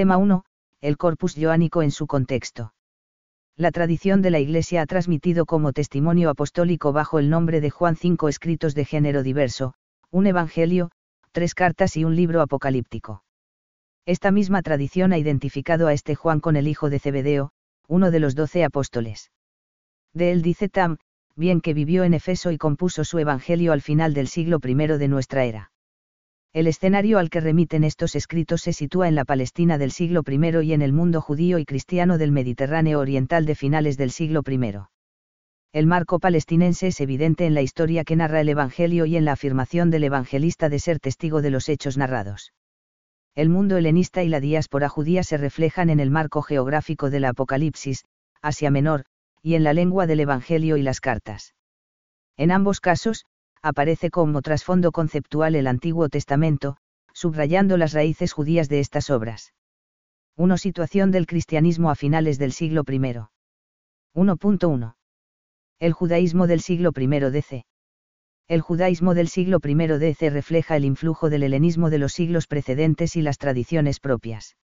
Tema 1. El corpus joánico en su contexto. La tradición de la Iglesia ha transmitido como testimonio apostólico bajo el nombre de Juan cinco escritos de género diverso, un evangelio, tres cartas y un libro apocalíptico. Esta misma tradición ha identificado a este Juan con el hijo de Zebedeo, uno de los doce apóstoles. De él dice Tam, bien que vivió en Efeso y compuso su evangelio al final del siglo I de nuestra era. El escenario al que remiten estos escritos se sitúa en la Palestina del siglo I y en el mundo judío y cristiano del Mediterráneo oriental de finales del siglo I. El marco palestinense es evidente en la historia que narra el Evangelio y en la afirmación del evangelista de ser testigo de los hechos narrados. El mundo helenista y la diáspora judía se reflejan en el marco geográfico del Apocalipsis, Asia Menor, y en la lengua del Evangelio y las cartas. En ambos casos, aparece como trasfondo conceptual el Antiguo Testamento, subrayando las raíces judías de estas obras. 1. Situación del cristianismo a finales del siglo I. 1.1. El judaísmo del siglo I DC. El judaísmo del siglo I DC refleja el influjo del helenismo de los siglos precedentes y las tradiciones propias.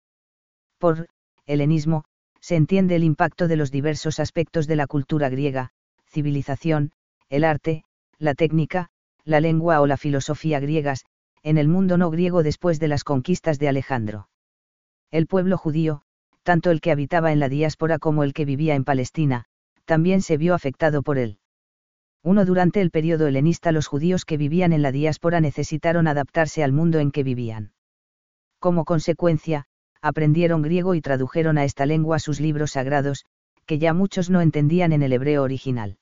Por helenismo, se entiende el impacto de los diversos aspectos de la cultura griega, civilización, el arte, la técnica, la lengua o la filosofía griegas, en el mundo no griego después de las conquistas de Alejandro. El pueblo judío, tanto el que habitaba en la diáspora como el que vivía en Palestina, también se vio afectado por él. Uno durante el periodo helenista los judíos que vivían en la diáspora necesitaron adaptarse al mundo en que vivían. Como consecuencia, aprendieron griego y tradujeron a esta lengua sus libros sagrados, que ya muchos no entendían en el hebreo original.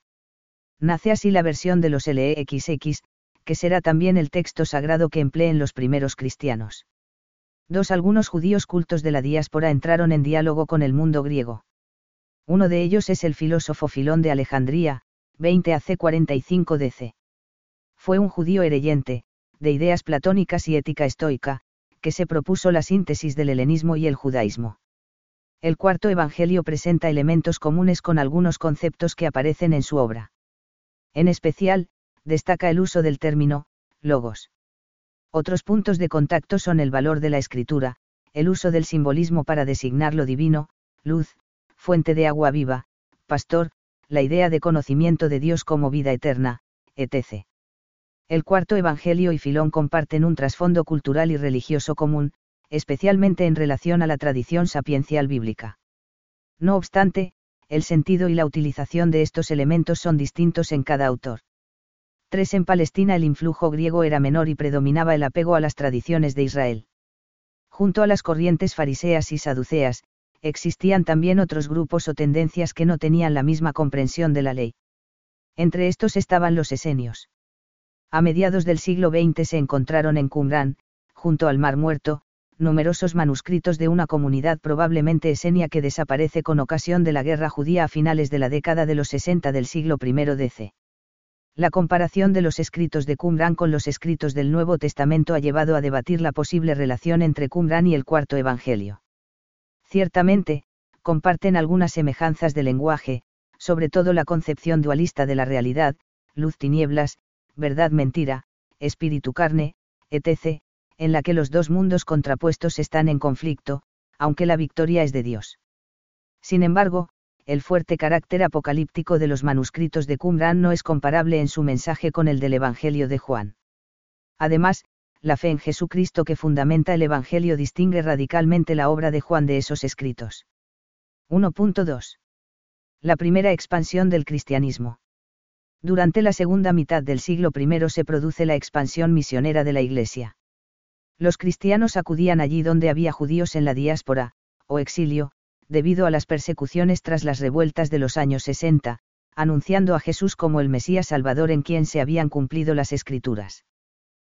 Nace así la versión de los LXX, que será también el texto sagrado que empleen los primeros cristianos. Dos algunos judíos cultos de la diáspora entraron en diálogo con el mundo griego. Uno de ellos es el filósofo Filón de Alejandría, 20 AC 45 DC. Fue un judío hereyente, de ideas platónicas y ética estoica, que se propuso la síntesis del helenismo y el judaísmo. El cuarto Evangelio presenta elementos comunes con algunos conceptos que aparecen en su obra. En especial, destaca el uso del término, logos. Otros puntos de contacto son el valor de la escritura, el uso del simbolismo para designar lo divino, luz, fuente de agua viva, pastor, la idea de conocimiento de Dios como vida eterna, etc. El cuarto Evangelio y Filón comparten un trasfondo cultural y religioso común, especialmente en relación a la tradición sapiencial bíblica. No obstante, el sentido y la utilización de estos elementos son distintos en cada autor. 3. En Palestina el influjo griego era menor y predominaba el apego a las tradiciones de Israel. Junto a las corrientes fariseas y saduceas, existían también otros grupos o tendencias que no tenían la misma comprensión de la ley. Entre estos estaban los esenios. A mediados del siglo XX se encontraron en Qumran, junto al Mar Muerto, numerosos manuscritos de una comunidad probablemente esenia que desaparece con ocasión de la guerra judía a finales de la década de los 60 del siglo I DC. La comparación de los escritos de Qumran con los escritos del Nuevo Testamento ha llevado a debatir la posible relación entre Qumran y el cuarto Evangelio. Ciertamente, comparten algunas semejanzas de lenguaje, sobre todo la concepción dualista de la realidad, luz-tinieblas, verdad-mentira, espíritu-carne, etc., en la que los dos mundos contrapuestos están en conflicto, aunque la victoria es de Dios. Sin embargo, el fuerte carácter apocalíptico de los manuscritos de Qumran no es comparable en su mensaje con el del Evangelio de Juan. Además, la fe en Jesucristo que fundamenta el Evangelio distingue radicalmente la obra de Juan de esos escritos. 1.2. La primera expansión del cristianismo. Durante la segunda mitad del siglo I se produce la expansión misionera de la Iglesia. Los cristianos acudían allí donde había judíos en la diáspora, o exilio, debido a las persecuciones tras las revueltas de los años 60, anunciando a Jesús como el Mesías Salvador en quien se habían cumplido las escrituras.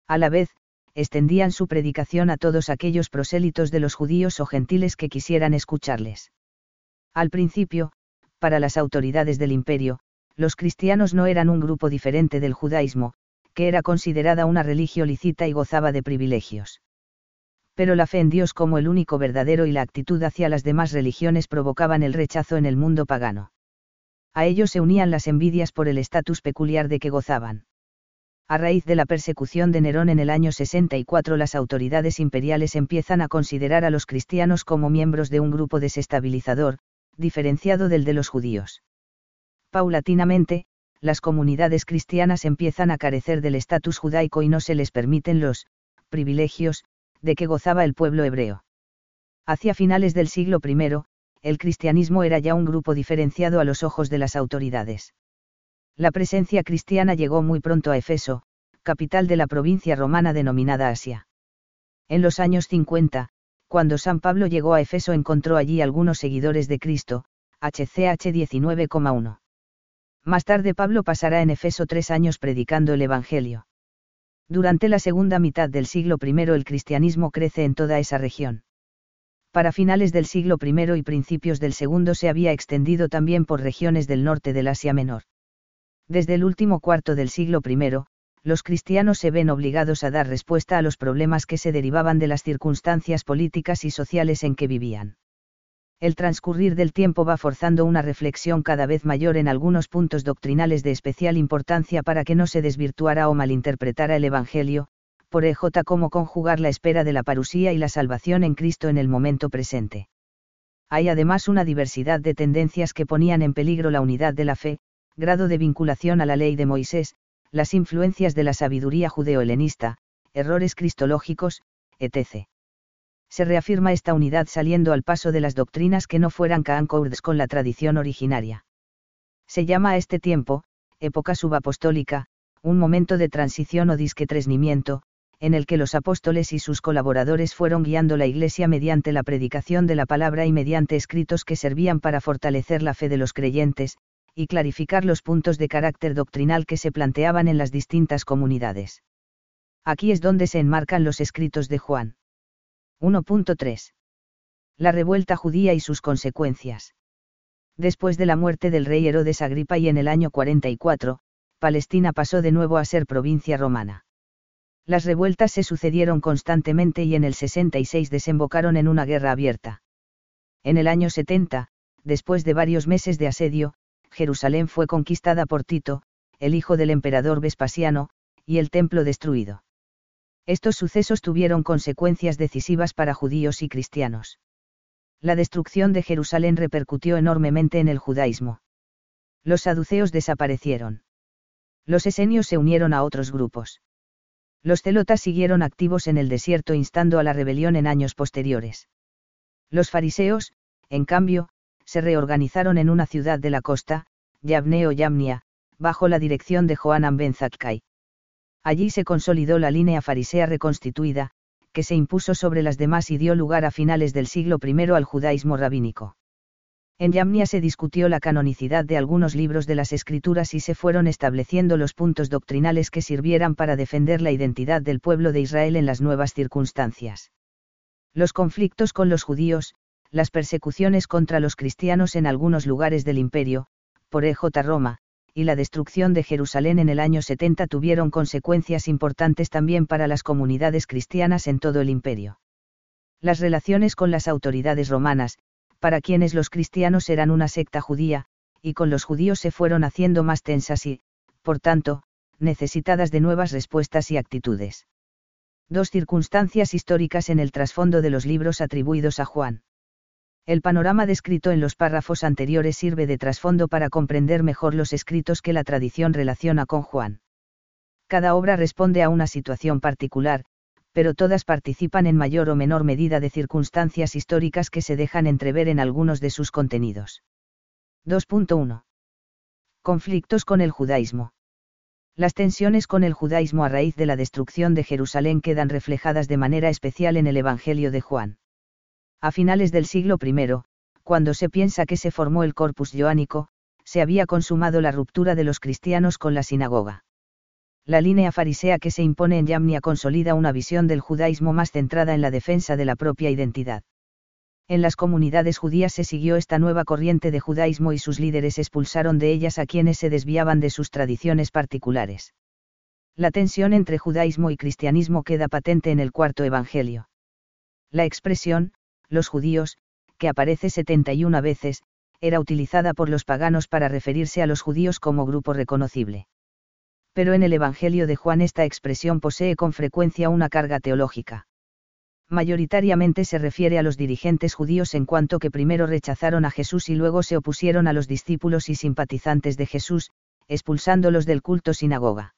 A la vez, extendían su predicación a todos aquellos prosélitos de los judíos o gentiles que quisieran escucharles. Al principio, para las autoridades del imperio, los cristianos no eran un grupo diferente del judaísmo, que era considerada una religión lícita y gozaba de privilegios. Pero la fe en Dios como el único verdadero y la actitud hacia las demás religiones provocaban el rechazo en el mundo pagano. A ello se unían las envidias por el estatus peculiar de que gozaban. A raíz de la persecución de Nerón en el año 64 las autoridades imperiales empiezan a considerar a los cristianos como miembros de un grupo desestabilizador, diferenciado del de los judíos. Paulatinamente, las comunidades cristianas empiezan a carecer del estatus judaico y no se les permiten los privilegios de que gozaba el pueblo hebreo. Hacia finales del siglo I, el cristianismo era ya un grupo diferenciado a los ojos de las autoridades. La presencia cristiana llegó muy pronto a Efeso, capital de la provincia romana denominada Asia. En los años 50, cuando San Pablo llegó a Efeso encontró allí algunos seguidores de Cristo, HCH 19,1. Más tarde Pablo pasará en Efeso tres años predicando el Evangelio. Durante la segunda mitad del siglo I el cristianismo crece en toda esa región. Para finales del siglo I y principios del segundo se había extendido también por regiones del norte del Asia Menor. Desde el último cuarto del siglo I, los cristianos se ven obligados a dar respuesta a los problemas que se derivaban de las circunstancias políticas y sociales en que vivían. El transcurrir del tiempo va forzando una reflexión cada vez mayor en algunos puntos doctrinales de especial importancia para que no se desvirtuara o malinterpretara el Evangelio, por EJ cómo conjugar la espera de la parusía y la salvación en Cristo en el momento presente. Hay además una diversidad de tendencias que ponían en peligro la unidad de la fe, grado de vinculación a la ley de Moisés, las influencias de la sabiduría judeo-helenista, errores cristológicos, etc. Se reafirma esta unidad saliendo al paso de las doctrinas que no fueran caancourds con la tradición originaria. Se llama a este tiempo, época subapostólica, un momento de transición o disquetresnimiento, en el que los apóstoles y sus colaboradores fueron guiando la Iglesia mediante la predicación de la palabra y mediante escritos que servían para fortalecer la fe de los creyentes, y clarificar los puntos de carácter doctrinal que se planteaban en las distintas comunidades. Aquí es donde se enmarcan los escritos de Juan. 1.3. La revuelta judía y sus consecuencias. Después de la muerte del rey Herodes Agripa y en el año 44, Palestina pasó de nuevo a ser provincia romana. Las revueltas se sucedieron constantemente y en el 66 desembocaron en una guerra abierta. En el año 70, después de varios meses de asedio, Jerusalén fue conquistada por Tito, el hijo del emperador Vespasiano, y el templo destruido. Estos sucesos tuvieron consecuencias decisivas para judíos y cristianos. La destrucción de Jerusalén repercutió enormemente en el judaísmo. Los saduceos desaparecieron. Los esenios se unieron a otros grupos. Los celotas siguieron activos en el desierto instando a la rebelión en años posteriores. Los fariseos, en cambio, se reorganizaron en una ciudad de la costa, Yavne o Yamnia, bajo la dirección de Joanan ben. Allí se consolidó la línea farisea reconstituida, que se impuso sobre las demás y dio lugar a finales del siglo I al judaísmo rabínico. En Yamnia se discutió la canonicidad de algunos libros de las escrituras y se fueron estableciendo los puntos doctrinales que sirvieran para defender la identidad del pueblo de Israel en las nuevas circunstancias. Los conflictos con los judíos, las persecuciones contra los cristianos en algunos lugares del imperio, por EJ Roma, y la destrucción de Jerusalén en el año 70 tuvieron consecuencias importantes también para las comunidades cristianas en todo el imperio. Las relaciones con las autoridades romanas, para quienes los cristianos eran una secta judía, y con los judíos se fueron haciendo más tensas y, por tanto, necesitadas de nuevas respuestas y actitudes. Dos circunstancias históricas en el trasfondo de los libros atribuidos a Juan. El panorama descrito en los párrafos anteriores sirve de trasfondo para comprender mejor los escritos que la tradición relaciona con Juan. Cada obra responde a una situación particular, pero todas participan en mayor o menor medida de circunstancias históricas que se dejan entrever en algunos de sus contenidos. 2.1. Conflictos con el judaísmo. Las tensiones con el judaísmo a raíz de la destrucción de Jerusalén quedan reflejadas de manera especial en el Evangelio de Juan. A finales del siglo I, cuando se piensa que se formó el corpus joánico, se había consumado la ruptura de los cristianos con la sinagoga. La línea farisea que se impone en Yamnia consolida una visión del judaísmo más centrada en la defensa de la propia identidad. En las comunidades judías se siguió esta nueva corriente de judaísmo y sus líderes expulsaron de ellas a quienes se desviaban de sus tradiciones particulares. La tensión entre judaísmo y cristianismo queda patente en el cuarto evangelio. La expresión, los judíos, que aparece 71 veces, era utilizada por los paganos para referirse a los judíos como grupo reconocible. Pero en el Evangelio de Juan esta expresión posee con frecuencia una carga teológica. Mayoritariamente se refiere a los dirigentes judíos en cuanto que primero rechazaron a Jesús y luego se opusieron a los discípulos y simpatizantes de Jesús, expulsándolos del culto sinagoga.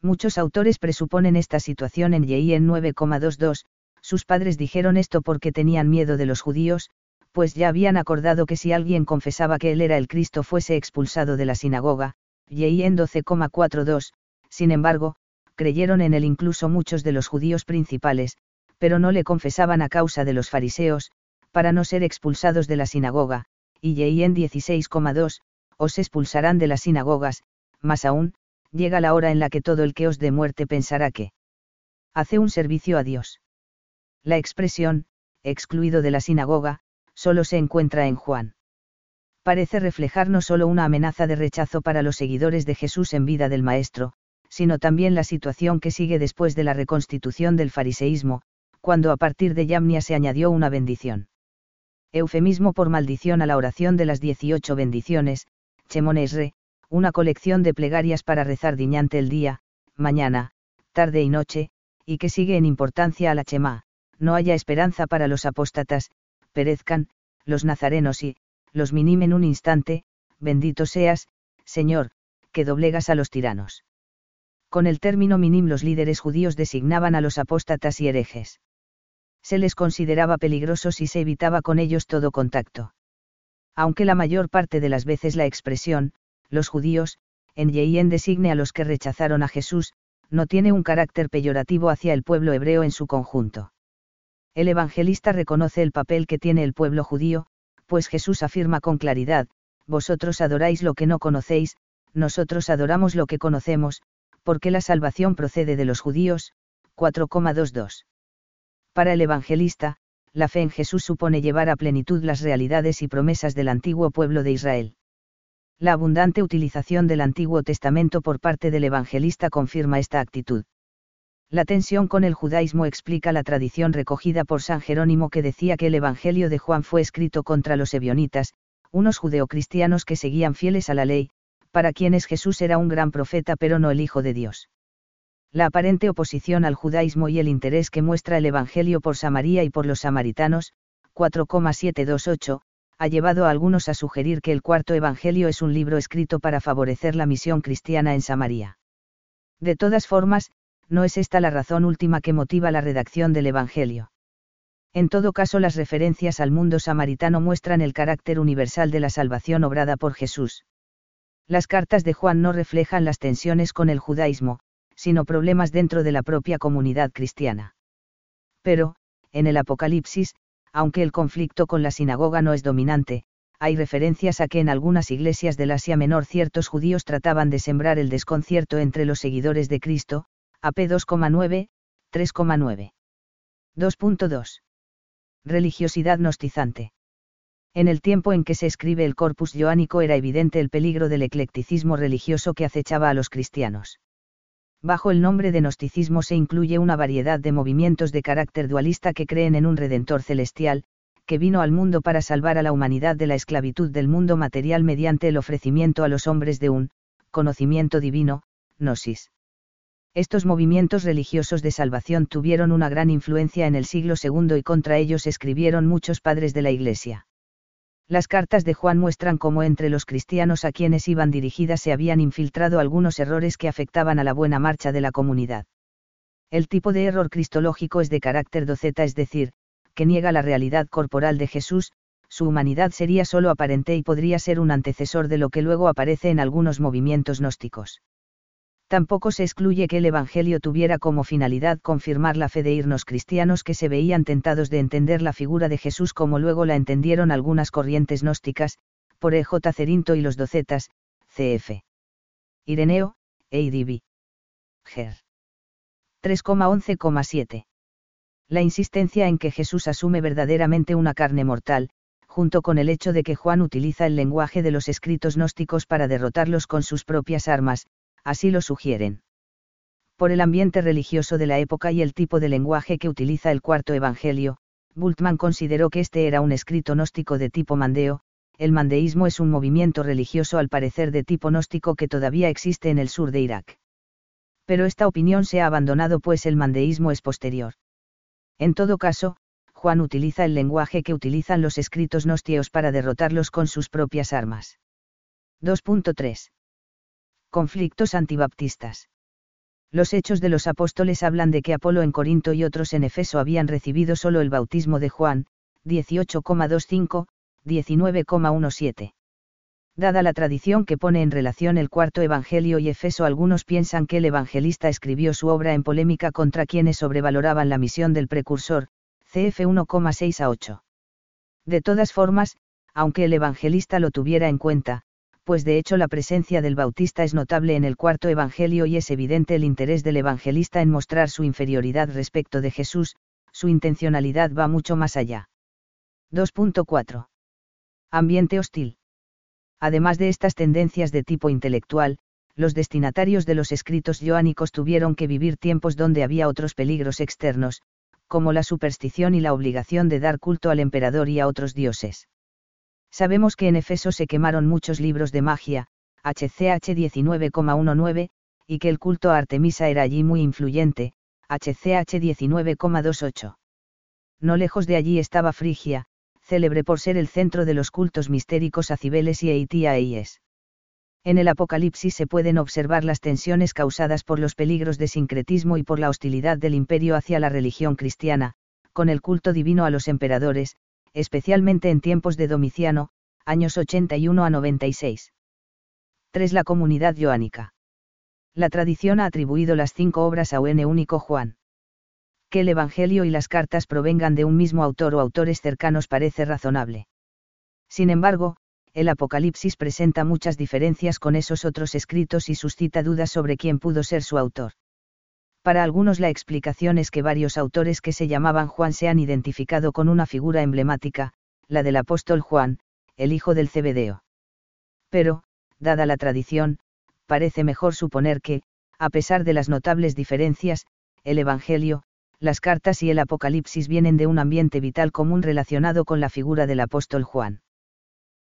Muchos autores presuponen esta situación en Yei en 9,22, sus padres dijeron esto porque tenían miedo de los judíos, pues ya habían acordado que si alguien confesaba que él era el Cristo fuese expulsado de la sinagoga, Yei en 12,42, sin embargo, creyeron en él incluso muchos de los judíos principales, pero no le confesaban a causa de los fariseos, para no ser expulsados de la sinagoga, y en 16,2, os expulsarán de las sinagogas, más aún, llega la hora en la que todo el que os dé muerte pensará que hace un servicio a Dios. La expresión, excluido de la sinagoga, solo se encuentra en Juan parece reflejar no solo una amenaza de rechazo para los seguidores de Jesús en vida del Maestro, sino también la situación que sigue después de la reconstitución del fariseísmo, cuando a partir de Yamnia se añadió una bendición. Eufemismo por maldición a la oración de las 18 bendiciones, Chemonesre, una colección de plegarias para rezar diñante el día, mañana, tarde y noche, y que sigue en importancia a la Chema, no haya esperanza para los apóstatas, perezcan, los nazarenos y, los minim en un instante, bendito seas, Señor, que doblegas a los tiranos. Con el término minim los líderes judíos designaban a los apóstatas y herejes. Se les consideraba peligrosos y se evitaba con ellos todo contacto. Aunque la mayor parte de las veces la expresión, los judíos, en Yeien designe a los que rechazaron a Jesús, no tiene un carácter peyorativo hacia el pueblo hebreo en su conjunto. El evangelista reconoce el papel que tiene el pueblo judío, pues Jesús afirma con claridad, vosotros adoráis lo que no conocéis, nosotros adoramos lo que conocemos, porque la salvación procede de los judíos. 4,22. Para el evangelista, la fe en Jesús supone llevar a plenitud las realidades y promesas del antiguo pueblo de Israel. La abundante utilización del Antiguo Testamento por parte del evangelista confirma esta actitud. La tensión con el judaísmo explica la tradición recogida por San Jerónimo que decía que el Evangelio de Juan fue escrito contra los ebionitas, unos judeocristianos que seguían fieles a la ley, para quienes Jesús era un gran profeta pero no el Hijo de Dios. La aparente oposición al judaísmo y el interés que muestra el Evangelio por Samaria y por los samaritanos, 4,728, ha llevado a algunos a sugerir que el cuarto Evangelio es un libro escrito para favorecer la misión cristiana en Samaria. De todas formas, no es esta la razón última que motiva la redacción del Evangelio. En todo caso, las referencias al mundo samaritano muestran el carácter universal de la salvación obrada por Jesús. Las cartas de Juan no reflejan las tensiones con el judaísmo, sino problemas dentro de la propia comunidad cristiana. Pero, en el Apocalipsis, aunque el conflicto con la sinagoga no es dominante, hay referencias a que en algunas iglesias del Asia Menor ciertos judíos trataban de sembrar el desconcierto entre los seguidores de Cristo, AP 2,9, 3,9. 2.2. Religiosidad gnostizante. En el tiempo en que se escribe el corpus joánico era evidente el peligro del eclecticismo religioso que acechaba a los cristianos. Bajo el nombre de gnosticismo se incluye una variedad de movimientos de carácter dualista que creen en un redentor celestial, que vino al mundo para salvar a la humanidad de la esclavitud del mundo material mediante el ofrecimiento a los hombres de un conocimiento divino, gnosis. Estos movimientos religiosos de salvación tuvieron una gran influencia en el siglo II y contra ellos escribieron muchos padres de la Iglesia. Las cartas de Juan muestran cómo entre los cristianos a quienes iban dirigidas se habían infiltrado algunos errores que afectaban a la buena marcha de la comunidad. El tipo de error cristológico es de carácter doceta, es decir, que niega la realidad corporal de Jesús, su humanidad sería solo aparente y podría ser un antecesor de lo que luego aparece en algunos movimientos gnósticos. Tampoco se excluye que el Evangelio tuviera como finalidad confirmar la fe de irnos cristianos que se veían tentados de entender la figura de Jesús como luego la entendieron algunas corrientes gnósticas, por E. J. Cerinto y los docetas, cf. Ireneo, EIDB. Ger. 3,11,7. La insistencia en que Jesús asume verdaderamente una carne mortal, junto con el hecho de que Juan utiliza el lenguaje de los escritos gnósticos para derrotarlos con sus propias armas, así lo sugieren. Por el ambiente religioso de la época y el tipo de lenguaje que utiliza el cuarto Evangelio, Bultmann consideró que este era un escrito gnóstico de tipo mandeo, el mandeísmo es un movimiento religioso al parecer de tipo gnóstico que todavía existe en el sur de Irak. Pero esta opinión se ha abandonado pues el mandeísmo es posterior. En todo caso, Juan utiliza el lenguaje que utilizan los escritos gnostieos para derrotarlos con sus propias armas. 2.3. Conflictos antibaptistas. Los hechos de los apóstoles hablan de que Apolo en Corinto y otros en Efeso habían recibido solo el bautismo de Juan, 18,25, 19,17. Dada la tradición que pone en relación el cuarto Evangelio y Efeso, algunos piensan que el evangelista escribió su obra en polémica contra quienes sobrevaloraban la misión del precursor, CF 1,6 a 8. De todas formas, aunque el evangelista lo tuviera en cuenta, pues de hecho la presencia del Bautista es notable en el cuarto Evangelio y es evidente el interés del evangelista en mostrar su inferioridad respecto de Jesús, su intencionalidad va mucho más allá. 2.4. Ambiente hostil. Además de estas tendencias de tipo intelectual, los destinatarios de los escritos joánicos tuvieron que vivir tiempos donde había otros peligros externos, como la superstición y la obligación de dar culto al emperador y a otros dioses. Sabemos que en Efeso se quemaron muchos libros de magia, HCH 19,19, y que el culto a Artemisa era allí muy influyente, HCH 19,28. No lejos de allí estaba Frigia, célebre por ser el centro de los cultos mistéricos a Cibeles y Eitia e En el Apocalipsis se pueden observar las tensiones causadas por los peligros de sincretismo y por la hostilidad del imperio hacia la religión cristiana, con el culto divino a los emperadores, especialmente en tiempos de Domiciano, años 81 a 96. 3. La comunidad joánica. La tradición ha atribuido las cinco obras a un único Juan. Que el Evangelio y las cartas provengan de un mismo autor o autores cercanos parece razonable. Sin embargo, el Apocalipsis presenta muchas diferencias con esos otros escritos y suscita dudas sobre quién pudo ser su autor. Para algunos la explicación es que varios autores que se llamaban Juan se han identificado con una figura emblemática, la del apóstol Juan, el hijo del Cebedeo. Pero, dada la tradición, parece mejor suponer que, a pesar de las notables diferencias, el Evangelio, las cartas y el Apocalipsis vienen de un ambiente vital común relacionado con la figura del apóstol Juan.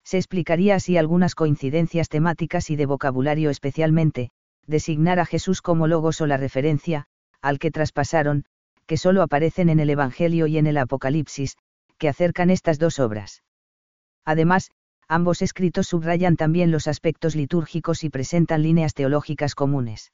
Se explicaría así algunas coincidencias temáticas y de vocabulario especialmente, designar a Jesús como logos o la referencia, al que traspasaron, que solo aparecen en el Evangelio y en el Apocalipsis, que acercan estas dos obras. Además, ambos escritos subrayan también los aspectos litúrgicos y presentan líneas teológicas comunes.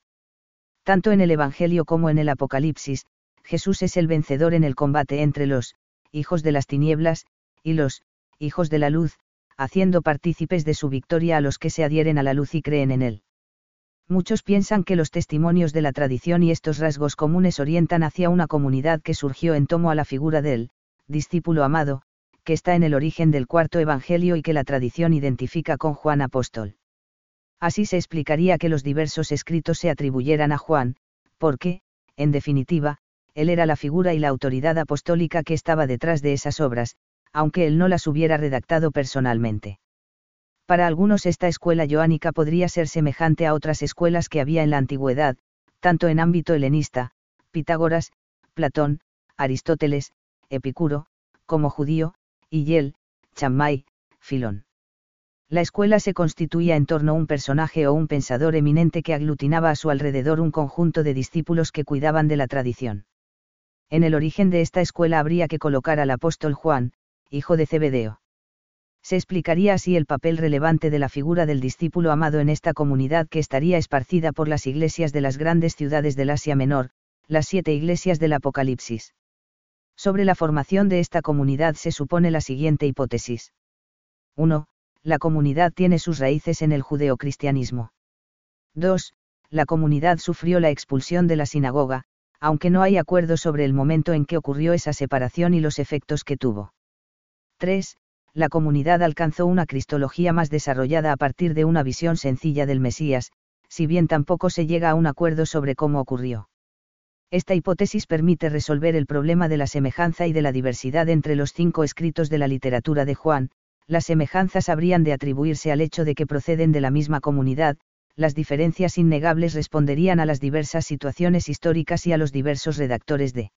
Tanto en el Evangelio como en el Apocalipsis, Jesús es el vencedor en el combate entre los hijos de las tinieblas y los hijos de la luz, haciendo partícipes de su victoria a los que se adhieren a la luz y creen en él muchos piensan que los testimonios de la tradición y estos rasgos comunes orientan hacia una comunidad que surgió en tomo a la figura del discípulo amado, que está en el origen del cuarto Evangelio y que la tradición identifica con Juan Apóstol. Así se explicaría que los diversos escritos se atribuyeran a Juan, porque, en definitiva, él era la figura y la autoridad apostólica que estaba detrás de esas obras, aunque él no las hubiera redactado personalmente. Para algunos esta escuela joánica podría ser semejante a otras escuelas que había en la antigüedad, tanto en ámbito helenista, Pitágoras, Platón, Aristóteles, Epicuro, como judío, y Yel, Chammay, Filón. La escuela se constituía en torno a un personaje o un pensador eminente que aglutinaba a su alrededor un conjunto de discípulos que cuidaban de la tradición. En el origen de esta escuela habría que colocar al apóstol Juan, hijo de Zebedeo se explicaría así el papel relevante de la figura del discípulo amado en esta comunidad que estaría esparcida por las iglesias de las grandes ciudades del Asia Menor, las siete iglesias del Apocalipsis. Sobre la formación de esta comunidad se supone la siguiente hipótesis. 1. La comunidad tiene sus raíces en el judeocristianismo. 2. La comunidad sufrió la expulsión de la sinagoga, aunque no hay acuerdo sobre el momento en que ocurrió esa separación y los efectos que tuvo. 3 la comunidad alcanzó una cristología más desarrollada a partir de una visión sencilla del Mesías, si bien tampoco se llega a un acuerdo sobre cómo ocurrió. Esta hipótesis permite resolver el problema de la semejanza y de la diversidad entre los cinco escritos de la literatura de Juan, las semejanzas habrían de atribuirse al hecho de que proceden de la misma comunidad, las diferencias innegables responderían a las diversas situaciones históricas y a los diversos redactores de